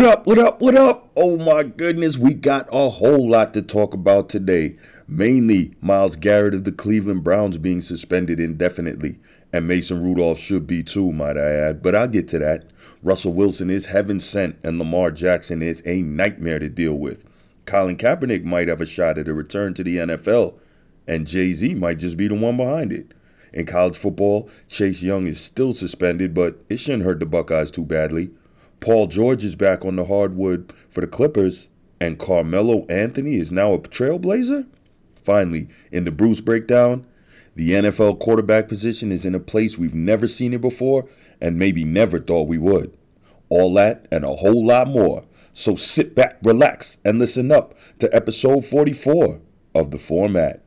What up, what up, what up? Oh my goodness, we got a whole lot to talk about today. Mainly Myles Garrett of the Cleveland Browns being suspended indefinitely. And Mason Rudolph should be too, might I add. But I'll get to that. Russell Wilson is heaven sent, and Lamar Jackson is a nightmare to deal with. Colin Kaepernick might have a shot at a return to the NFL, and Jay Z might just be the one behind it. In college football, Chase Young is still suspended, but it shouldn't hurt the Buckeyes too badly. Paul George is back on the hardwood for the Clippers, and Carmelo Anthony is now a trailblazer? Finally, in the Bruce breakdown, the NFL quarterback position is in a place we've never seen it before and maybe never thought we would. All that and a whole lot more. So sit back, relax, and listen up to episode 44 of The Format.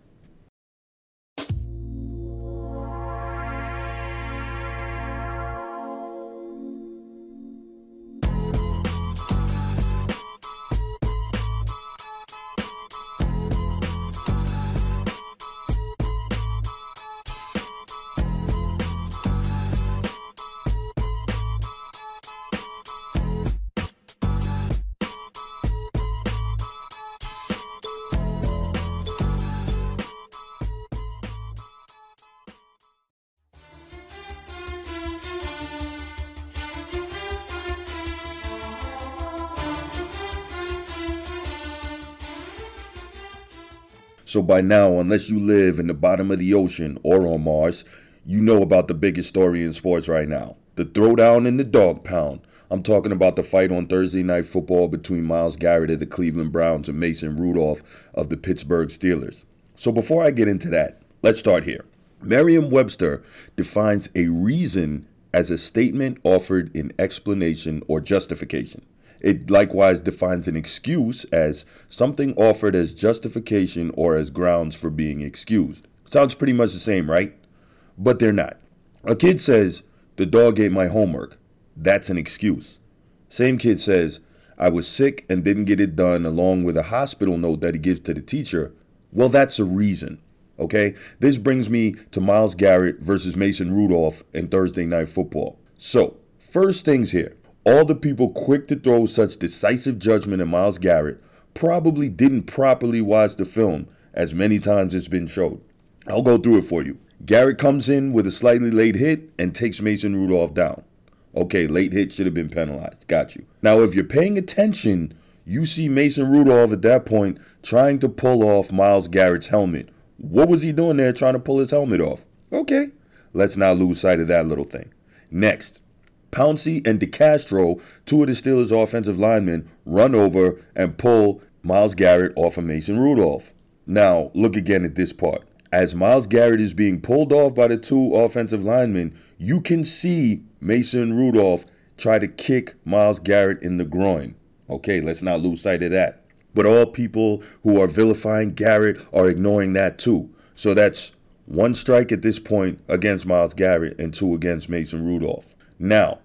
By now, unless you live in the bottom of the ocean or on Mars, you know about the biggest story in sports right now. The throwdown in the dog pound. I'm talking about the fight on Thursday night football between Myles Garrett of the Cleveland Browns and Mason Rudolph of the Pittsburgh Steelers. So before I get into that, let's start here. Merriam-Webster defines a reason as a statement offered in explanation or justification. It likewise defines an excuse as something offered as justification or as grounds for being excused. Sounds pretty much the same, right? But they're not. A kid says, The dog ate my homework. That's an excuse. Same kid says, I was sick and didn't get it done, along with a hospital note that he gives to the teacher. Well, that's a reason. Okay? This brings me to Myles Garrett versus Mason Rudolph in Thursday Night Football. So, first things here all the people quick to throw such decisive judgment at Myles Garrett probably didn't properly watch the film as many times it's been showed. I'll go through it for you. Garrett comes in with a slightly late hit and takes Mason Rudolph down. Okay, late hit should have been penalized. Got you. Now, if you're paying attention, you see Mason Rudolph at that point trying to pull off Myles Garrett's helmet. What was he doing there trying to pull his helmet off? Okay, let's not lose sight of that little thing. Next, Pouncey and DeCastro, two of the Steelers' offensive linemen, run over and pull Myles Garrett off of Mason Rudolph. Now, look again at this part. As Myles Garrett is being pulled off by the two offensive linemen, you can see Mason Rudolph try to kick Myles Garrett in the groin. Okay, let's not lose sight of that. But all people who are vilifying Garrett are ignoring that too. So that's one strike at this point against Myles Garrett and two against Mason Rudolph. Now,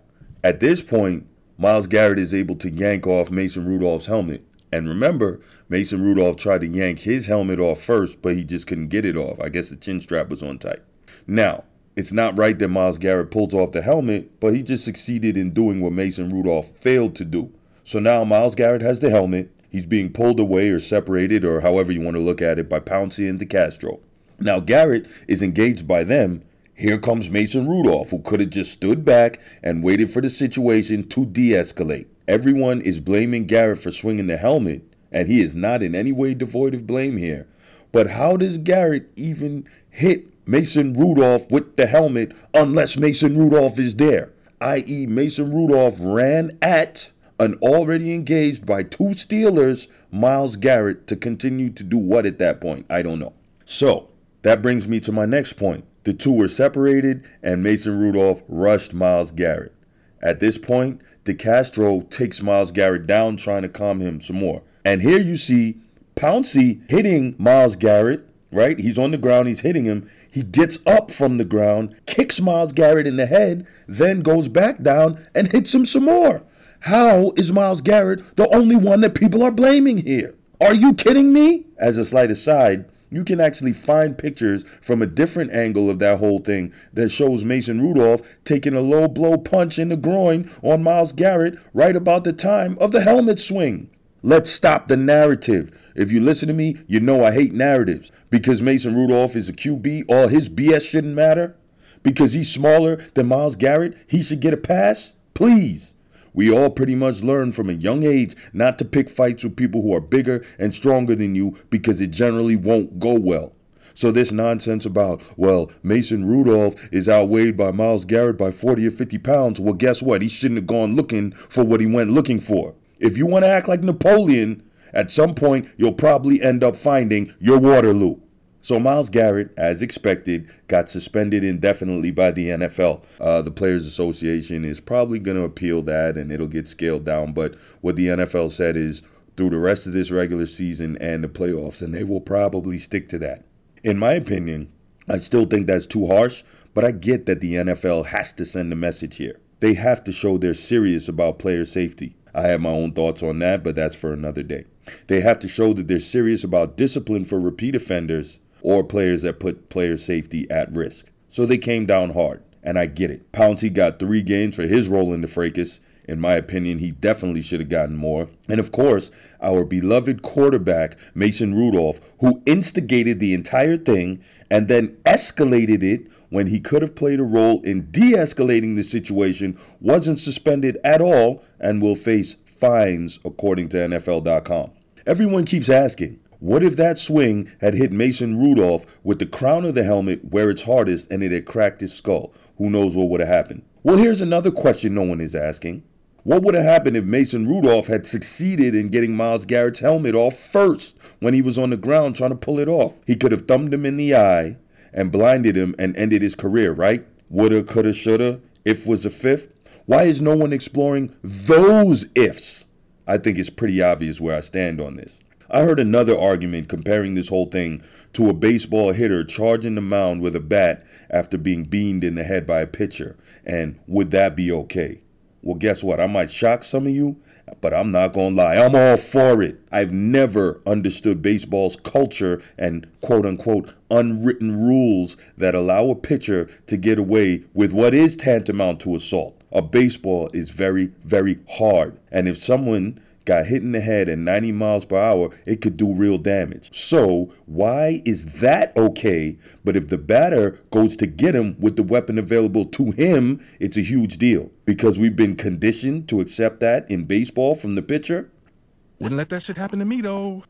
at this point, Myles Garrett is able to yank off Mason Rudolph's helmet. And remember, Mason Rudolph tried to yank his helmet off first, but he just couldn't get it off. I guess the chin strap was on tight. Now, it's not right that Myles Garrett pulls off the helmet, but he just succeeded in doing what Mason Rudolph failed to do. So now Myles Garrett has the helmet. He's being pulled away or separated, or however you want to look at it, by Pouncey and DeCastro. Now Garrett is engaged by them, here comes Mason Rudolph, who could have just stood back and waited for the situation to de escalate. Everyone is blaming Garrett for swinging the helmet, and he is not in any way devoid of blame here. But how does Garrett even hit Mason Rudolph with the helmet unless Mason Rudolph is there? I.e., Mason Rudolph ran at an already engaged by two Steelers, Myles Garrett, to continue to do what at that point? I don't know. So, that brings me to my next point. The two were separated, and Mason Rudolph rushed Myles Garrett. At this point, DeCastro takes Myles Garrett down, trying to calm him some more. And here you see Pouncey hitting Myles Garrett, right? He's on the ground, he's hitting him. He gets up from the ground, kicks Myles Garrett in the head, then goes back down and hits him some more. How is Myles Garrett the only one that people are blaming here? Are you kidding me? As a slight aside, you can actually find pictures from a different angle of that whole thing that shows Mason Rudolph taking a low blow punch in the groin on Myles Garrett right about the time of the helmet swing. Let's stop the narrative. If you listen to me, you know I hate narratives. Because Mason Rudolph is a QB, all his BS shouldn't matter. Because he's smaller than Myles Garrett, he should get a pass? Please. We all pretty much learn from a young age not to pick fights with people who are bigger and stronger than you because it generally won't go well. So this nonsense about, well, Mason Rudolph is outweighed by Myles Garrett by 40 or 50 pounds, well, guess what? He shouldn't have gone looking for what he went looking for. If you want to act like Napoleon, at some point you'll probably end up finding your Waterloo. So Myles Garrett, as expected, got suspended indefinitely by the NFL. Uh, the Players Association is probably going to appeal that, and it'll get scaled down. But what the NFL said is through the rest of this regular season and the playoffs, and they will probably stick to that. In my opinion, I still think that's too harsh, but I get that the NFL has to send a message here. They have to show they're serious about player safety. I have my own thoughts on that, but that's for another day. They have to show that they're serious about discipline for repeat offenders or players that put player safety at risk. So they came down hard, and I get it. Pouncey got three games for his role in the fracas. In my opinion, he definitely should have gotten more. And of course, our beloved quarterback, Mason Rudolph, who instigated the entire thing and then escalated it when he could have played a role in de escalating the situation, wasn't suspended at all and will face fines, according to NFL.com. Everyone keeps asking, what if that swing had hit Mason Rudolph with the crown of the helmet where it's hardest and it had cracked his skull? Who knows what would have happened? Well, here's another question no one is asking. What would have happened if Mason Rudolph had succeeded in getting Myles Garrett's helmet off first when he was on the ground trying to pull it off? He could have thumbed him in the eye and blinded him and ended his career, right? Woulda, coulda, shoulda. If was the fifth. Why is no one exploring those ifs? I think it's pretty obvious where I stand on this. I heard another argument comparing this whole thing to a baseball hitter charging the mound with a bat after being beamed in the head by a pitcher. And would that be okay? Well, guess what? I might shock some of you, but I'm not going to lie. I'm all for it. I've never understood baseball's culture and quote unquote unwritten rules that allow a pitcher to get away with what is tantamount to assault. A baseball is very, very hard. And if someone got hit in the head at 90 miles per hour, it could do real damage. So, why is that okay? But if the batter goes to get him with the weapon available to him, it's a huge deal because we've been conditioned to accept that in baseball from the pitcher. Wouldn't let that shit happen to me though.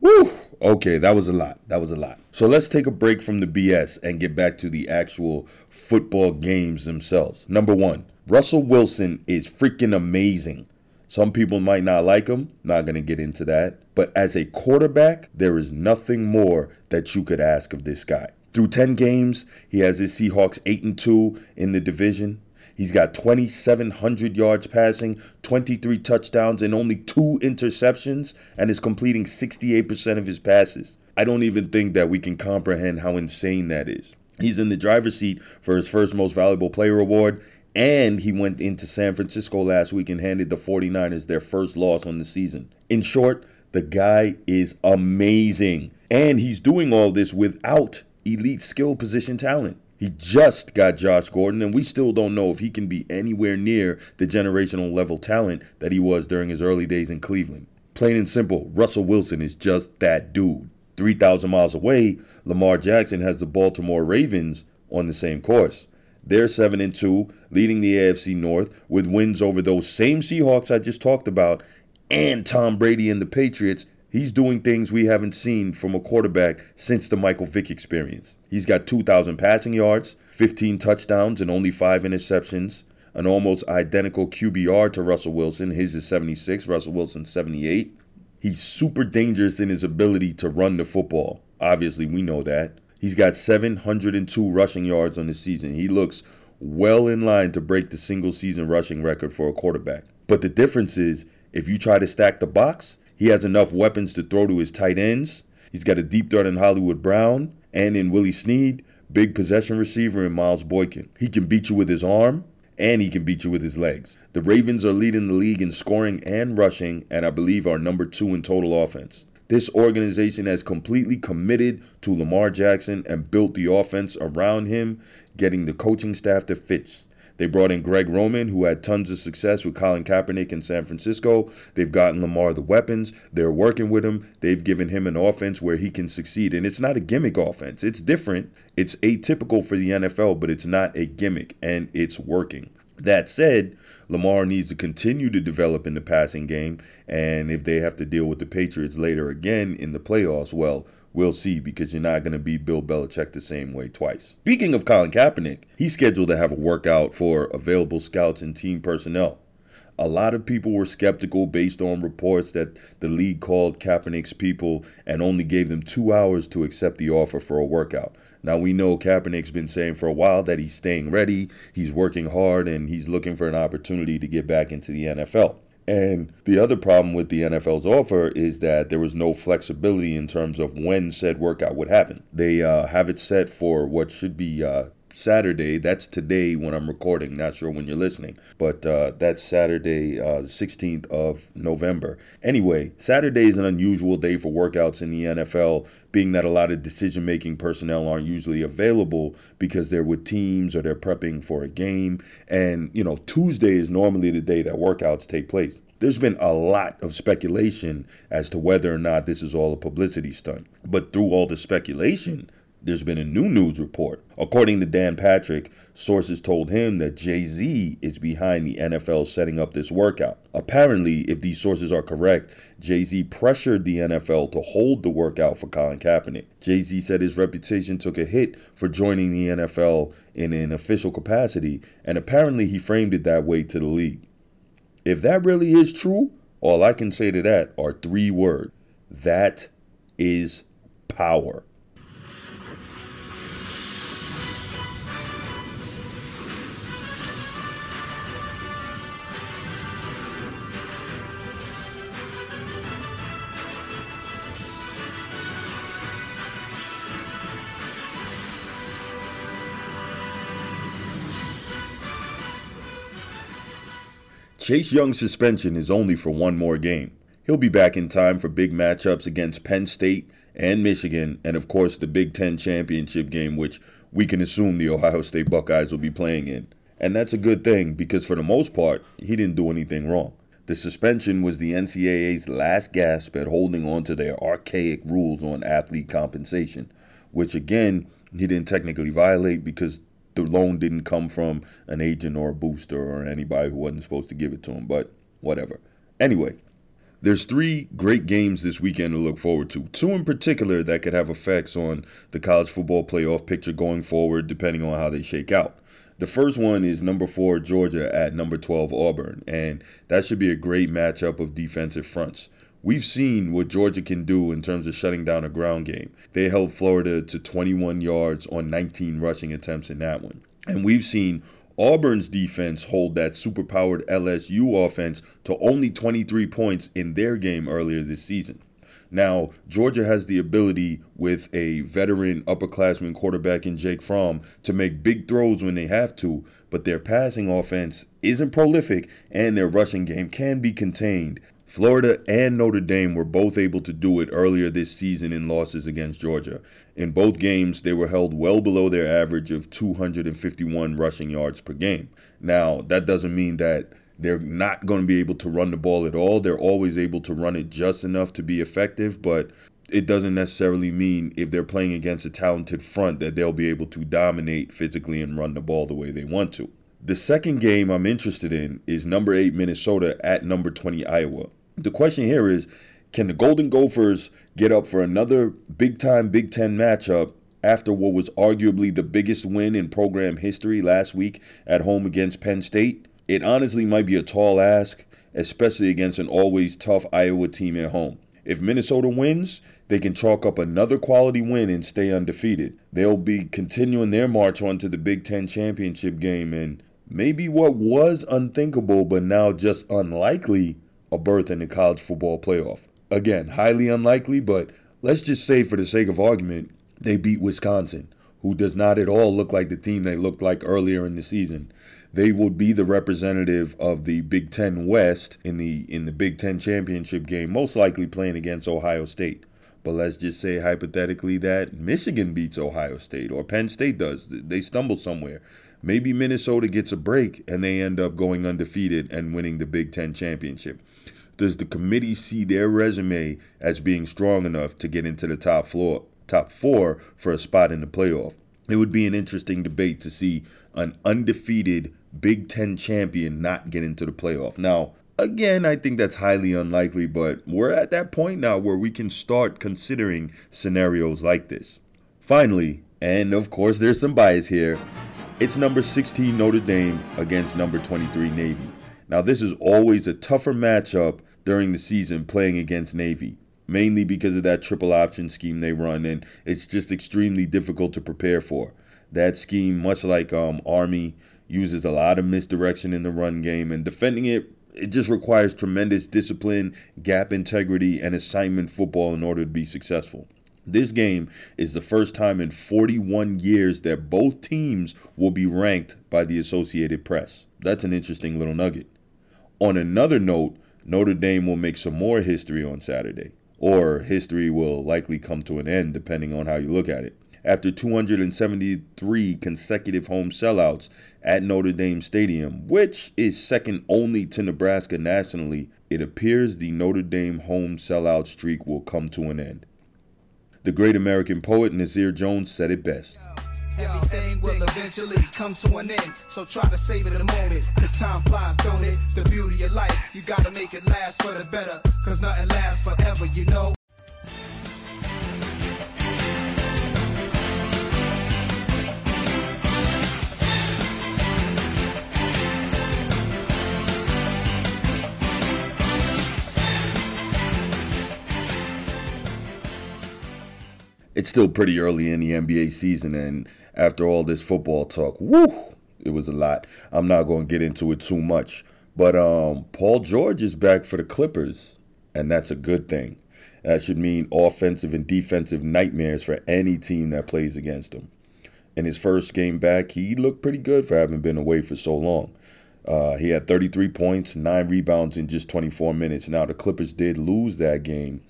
Woo! Okay, that was a lot. That was a lot. So let's take a break from the BS and get back to the actual football games themselves. Number one, Russell Wilson is freaking amazing. Some people might not like him, not going to get into that. But as a quarterback, there is nothing more that you could ask of this guy. Through 10 games, he has his Seahawks 8 and 2 in the division. He's got 2,700 yards passing, 23 touchdowns, and only two interceptions, and is completing 68% of his passes. I don't even think that we can comprehend how insane that is. He's in the driver's seat for his first most valuable player award, and he went into San Francisco last week and handed the 49ers their first loss on the season. In short, the guy is amazing. And he's doing all this without elite skill position talent. He just got Josh Gordon, and we still don't know if he can be anywhere near the generational level talent that he was during his early days in Cleveland. Plain and simple, Russell Wilson is just that dude. 3,000 miles away, Lamar Jackson has the Baltimore Ravens on the same course. They're 7 and 2, leading the AFC North with wins over those same Seahawks I just talked about and Tom Brady and the Patriots. He's doing things we haven't seen from a quarterback since the Michael Vick experience. He's got 2,000 passing yards, 15 touchdowns, and only 5 interceptions. An almost identical QBR to Russell Wilson. His is 76, Russell Wilson 78. He's super dangerous in his ability to run the football. Obviously, we know that. He's got 702 rushing yards on the season. He looks well in line to break the single season rushing record for a quarterback. But the difference is if you try to stack the box, he has enough weapons to throw to his tight ends. He's got a deep threat in Hollywood Brown and in Willie Snead, big possession receiver in Miles Boykin. He can beat you with his arm and he can beat you with his legs. The Ravens are leading the league in scoring and rushing, and I believe are number two in total offense. This organization has completely committed to Lamar Jackson and built the offense around him, getting the coaching staff that fits. They brought in Greg Roman, who had tons of success with Colin Kaepernick in San Francisco. They've gotten Lamar the weapons. They're working with him. They've given him an offense where he can succeed. And it's not a gimmick offense, it's different. It's atypical for the NFL, but it's not a gimmick, and it's working. That said, Lamar needs to continue to develop in the passing game. And if they have to deal with the Patriots later again in the playoffs, well, we'll see because you're not going to beat Bill Belichick the same way twice. Speaking of Colin Kaepernick, he's scheduled to have a workout for available scouts and team personnel. A lot of people were skeptical based on reports that the league called Kaepernick's people and only gave them two hours to accept the offer for a workout. Now, we know Kaepernick's been saying for a while that he's staying ready, he's working hard, and he's looking for an opportunity to get back into the NFL. And the other problem with the NFL's offer is that there was no flexibility in terms of when said workout would happen. They uh, have it set for what should be uh, Saturday. That's today when I'm recording. Not sure when you're listening, but uh, that's Saturday, uh, the 16th of November. Anyway, Saturday is an unusual day for workouts in the NFL, being that a lot of decision making personnel aren't usually available because they're with teams or they're prepping for a game. And, you know, Tuesday is normally the day that workouts take place there's been a lot of speculation as to whether or not this is all a publicity stunt. But through all the speculation, there's been a new news report. According to Dan Patrick, sources told him that Jay Z is behind the NFL setting up this workout. Apparently, if these sources are correct, Jay Z pressured the NFL to hold the workout for Colin Kaepernick. Jay Z said his reputation took a hit for joining the NFL in an official capacity, and apparently he framed it that way to the league. If that really is true, all I can say to that are three words that is power. Chase Young's suspension is only for one more game. He'll be back in time for big matchups against Penn State and Michigan, and of course the Big Ten championship game, which we can assume the Ohio State Buckeyes will be playing in. And that's a good thing because for the most part, he didn't do anything wrong. The suspension was the NCAA's last gasp at holding on to their archaic rules on athlete compensation, which again, he didn't technically violate because the loan didn't come from an agent or a booster or anybody who wasn't supposed to give it to him, but whatever. Anyway, there's three great games this weekend to look forward to. Two in particular that could have effects on the college football playoff picture going forward, depending on how they shake out. The first one is number four Georgia at number 12 Auburn, and that should be a great matchup of defensive fronts. We've seen what Georgia can do in terms of shutting down a ground game. They held Florida to 21 yards on 19 rushing attempts in that one. And we've seen Auburn's defense hold that superpowered LSU offense to only 23 points in their game earlier this season. Now, Georgia has the ability with a veteran upperclassman quarterback in Jake Fromm to make big throws when they have to, but their passing offense isn't prolific and their rushing game can be contained. Florida and Notre Dame were both able to do it earlier this season in losses against Georgia. In both games, they were held well below their average of 251 rushing yards per game. Now, that doesn't mean that they're not going to be able to run the ball at all. They're always able to run it just enough to be effective, but it doesn't necessarily mean if they're playing against a talented front that they'll be able to dominate physically and run the ball the way they want to. The second game I'm interested in is number 8 Minnesota at number 20 Iowa. The question here is can the Golden Gophers get up for another big time Big Ten matchup after what was arguably the biggest win in program history last week at home against Penn State? It honestly might be a tall ask, especially against an always tough Iowa team at home. If Minnesota wins, they can chalk up another quality win and stay undefeated. They'll be continuing their march on to the Big Ten championship game and maybe what was unthinkable but now just unlikely a berth in the college football playoff. Again, highly unlikely, but let's just say for the sake of argument, they beat Wisconsin, who does not at all look like the team they looked like earlier in the season. They would be the representative of the Big Ten West in the in the Big Ten championship game, most likely playing against Ohio State. But let's just say hypothetically that Michigan beats Ohio State or Penn State does. They stumble somewhere. Maybe Minnesota gets a break and they end up going undefeated and winning the Big Ten championship. Does the committee see their resume as being strong enough to get into the top floor, top four for a spot in the playoff? It would be an interesting debate to see an undefeated Big Ten champion not get into the playoff. Now, again, I think that's highly unlikely, but we're at that point now where we can start considering scenarios like this. Finally, and of course, there's some bias here, it's number 16 Notre Dame against number 23 Navy. Now, this is always a tougher matchup during the season playing against Navy, mainly because of that triple option scheme they run, and it's just extremely difficult to prepare for. That scheme, much like um, Army, uses a lot of misdirection in the run game, and defending it it just requires tremendous discipline, gap integrity, and assignment football in order to be successful. This game is the first time in 41 years that both teams will be ranked by the Associated Press. That's an interesting little nugget. On another note, Notre Dame will make some more history on Saturday, or history will likely come to an end depending on how you look at it after 273 consecutive home sellouts at Notre Dame Stadium, which is second only to Nebraska nationally, it appears the Notre Dame home sellout streak will come to an end. The great American poet Nasir Jones said it best. Everything will eventually come to an end. So try to save it a moment. Cause time flies, don't it? The beauty of life. You gotta make it last for the better. Cause nothing lasts forever, you know. it's still pretty early in the NBA season, and after all this football talk, woo, it was a lot. I'm not going to get into it too much, but um, Paul George is back for the Clippers, and that's a good thing. That should mean offensive and defensive nightmares for any team that plays against him. In his first game back, he looked pretty good for having been away for so long. Uh, he had 33 points, nine rebounds in just 24 minutes. Now, the Clippers did lose that game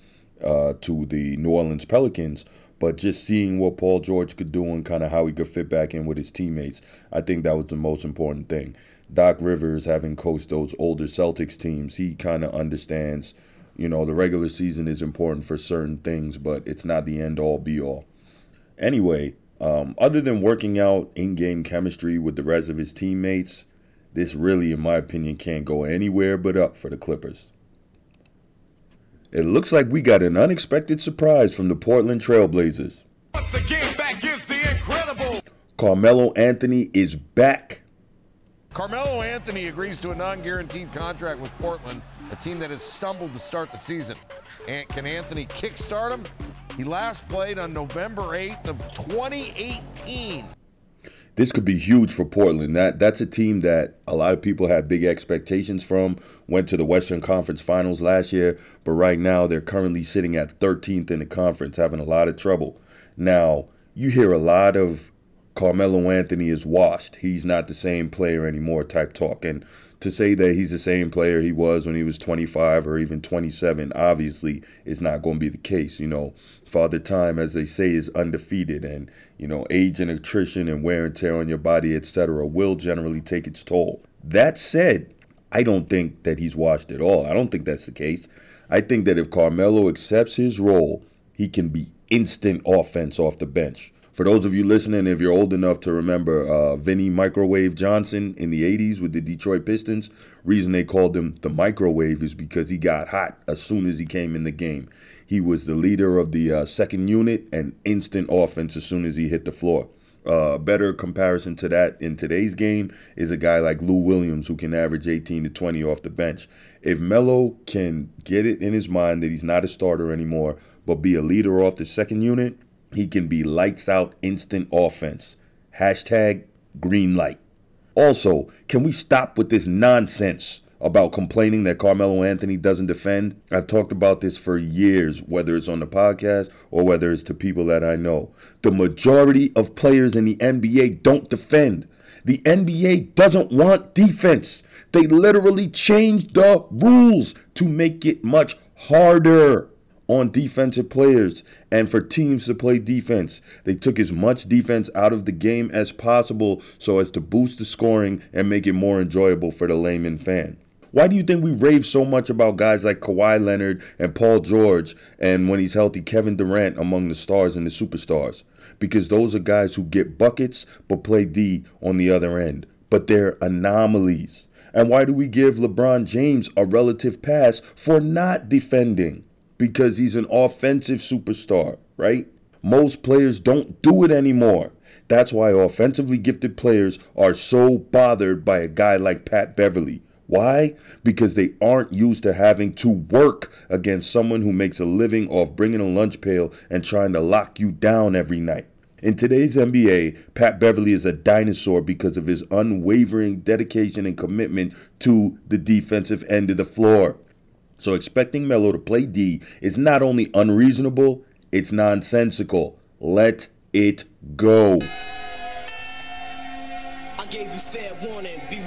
uh, to the New Orleans Pelicans, but just seeing what Paul George could do and kind of how he could fit back in with his teammates, I think that was the most important thing. Doc Rivers, having coached those older Celtics teams, he kind of understands, you know, the regular season is important for certain things, but it's not the end all be all. Anyway, um, other than working out in game chemistry with the rest of his teammates, this really, in my opinion, can't go anywhere but up for the Clippers. It looks like we got an unexpected surprise from the Portland Trailblazers. Once again, back is the incredible. Carmelo Anthony is back. Carmelo Anthony agrees to a non guaranteed contract with Portland, a team that has stumbled to start the season. And can Anthony kickstart him? He last played on November 8th of 2018 this could be huge for Portland. That that's a team that a lot of people had big expectations from. Went to the Western Conference Finals last year, but right now they're currently sitting at 13th in the conference, having a lot of trouble. Now you hear a lot of Carmelo Anthony is washed. He's not the same player anymore type talk, and to say that he's the same player he was when he was 25 or even 27 obviously is not going to be the case. You know, Father Time, as they say, is undefeated, and you know, age and attrition and wear and tear on your body, etc., will generally take its toll. That said, I don't think that he's washed at all. I don't think that's the case. I think that if Carmelo accepts his role, he can be instant offense off the bench. For those of you listening, if you're old enough to remember uh, Vinny Microwave Johnson in the 80s with the Detroit Pistons, reason they called him the microwave is because he got hot as soon as he came in the game. He was the leader of the uh, second unit and instant offense as soon as he hit the floor. Uh, a better comparison to that in today's game is a guy like Lou Williams who can average 18 to 20 off the bench. If Melo can get it in his mind that he's not a starter anymore, but be a leader off the second unit, he can be lights out instant offense. Hashtag green light. Also, can we stop with this nonsense about complaining that Carmelo Anthony doesn't defend. I've talked about this for years, whether it's on the podcast or whether it's to people that I know. The majority of players in the NBA don't defend. The NBA doesn't want defense. They literally changed the rules to make it much harder on defensive players and for teams to play defense. They took as much defense out of the game as possible so as to boost the scoring and make it more enjoyable for the layman fan. Why do you think we rave so much about guys like Kawhi Leonard and Paul George and when he's healthy, Kevin Durant among the stars and the superstars? Because those are guys who get buckets but play D on the other end. But they're anomalies. And why do we give LeBron James a relative pass for not defending? Because he's an offensive superstar, right? Most players don't do it anymore. That's why offensively gifted players are so bothered by a guy like Pat Beverley. Why? Because they aren't used to having to work against someone who makes a living off bringing a lunch pail and trying to lock you down every night. In today's NBA, Pat Beverley is a dinosaur because of his unwavering dedication and commitment to the defensive end of the floor. So expecting Melo to play D is not only unreasonable, it's nonsensical. Let it go. I gave you fair warning, beware.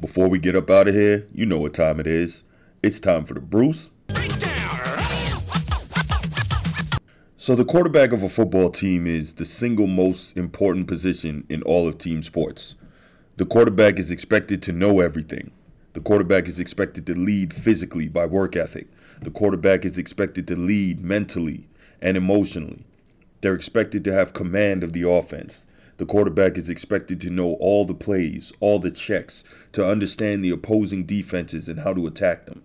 Before we get up out of here, you know what time it is. It's time for the Bruce So, the quarterback of a football team is the single most important position in all of team sports. The quarterback is expected to know everything. The quarterback is expected to lead physically by work ethic. The quarterback is expected to lead mentally and emotionally. They're expected to have command of the offense. The quarterback is expected to know all the plays, all the checks, to understand the opposing defenses and how to attack them.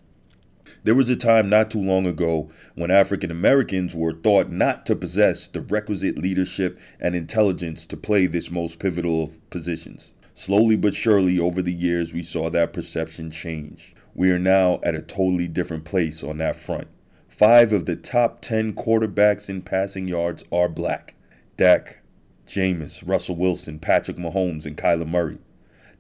There was a time not too long ago when African Americans were thought not to possess the requisite leadership and intelligence to play this most pivotal of positions. Slowly but surely, over the years, we saw that perception change. We are now at a totally different place on that front. Five of the top 10 quarterbacks in passing yards are black Dak, Jameis, Russell Wilson, Patrick Mahomes, and Kyler Murray.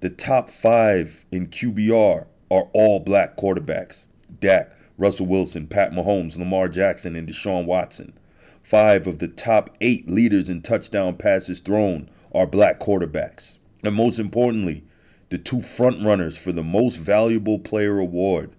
The top five in QBR are all black quarterbacks. Dak, Russell Wilson, Pat Mahomes, Lamar Jackson, and Deshaun Watson. Five of the top eight leaders in touchdown passes thrown are black quarterbacks. And most importantly, the two front runners for the most valuable player award,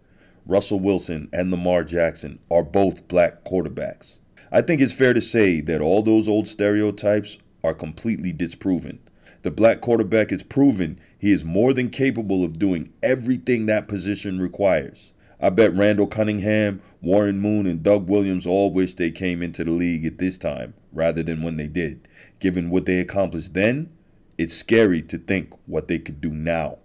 Russell Wilson and Lamar Jackson, are both black quarterbacks. I think it's fair to say that all those old stereotypes are completely disproven. The black quarterback is proven he is more than capable of doing everything that position requires. I bet Randall Cunningham, Warren Moon, and Doug Williams all wish they came into the league at this time rather than when they did. Given what they accomplished then, it's scary to think what they could do now.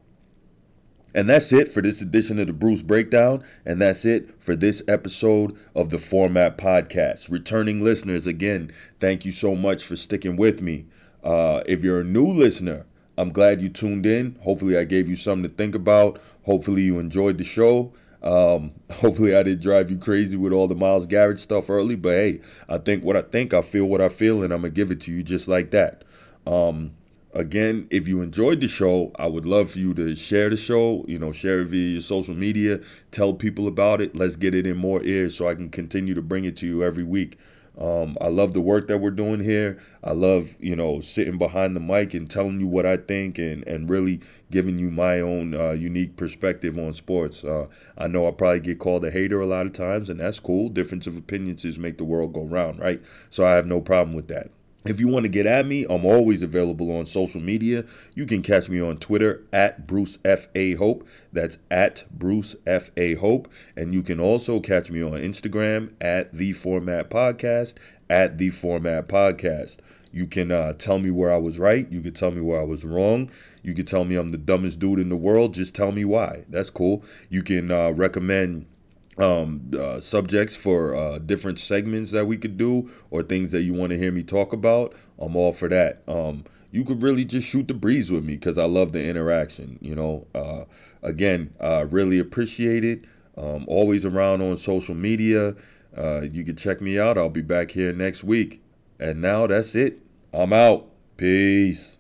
And that's it for this edition of the Bruce Breakdown. And that's it for this episode of the Format Podcast. Returning listeners, again, thank you so much for sticking with me. Uh, if you're a new listener, I'm glad you tuned in. Hopefully, I gave you something to think about. Hopefully, you enjoyed the show. Um, hopefully, I didn't drive you crazy with all the Myles Garrett stuff early, but hey, I think what I think, I feel what I feel, and I'm gonna give it to you just like that. Um, again, if you enjoyed the show, I would love for you to share the show. You know, share it via your social media, tell people about it. Let's get it in more ears so I can continue to bring it to you every week. Um, I love the work that we're doing here. I love, you know, sitting behind the mic and telling you what I think and, and really giving you my own uh, unique perspective on sports. Uh, I know I probably get called a hater a lot of times, and that's cool. Difference of opinions is make the world go round, right? So I have no problem with that. If you want to get at me, I'm always available on social media. You can catch me on Twitter at Bruce F A Hope. That's at Bruce F A Hope, and you can also catch me on Instagram at the Format Podcast at the Format Podcast. You can uh, tell me where I was right. You can tell me where I was wrong. You can tell me I'm the dumbest dude in the world. Just tell me why. That's cool. You can uh, recommend um, uh, subjects for uh, different segments that we could do or things that you want to hear me talk about, I'm all for that. Um, you could really just shoot the breeze with me because I love the interaction. You know, uh, again, uh, really appreciate it. Um, always around on social media. Uh, you can check me out. I'll be back here next week. And now that's it. I'm out. Peace.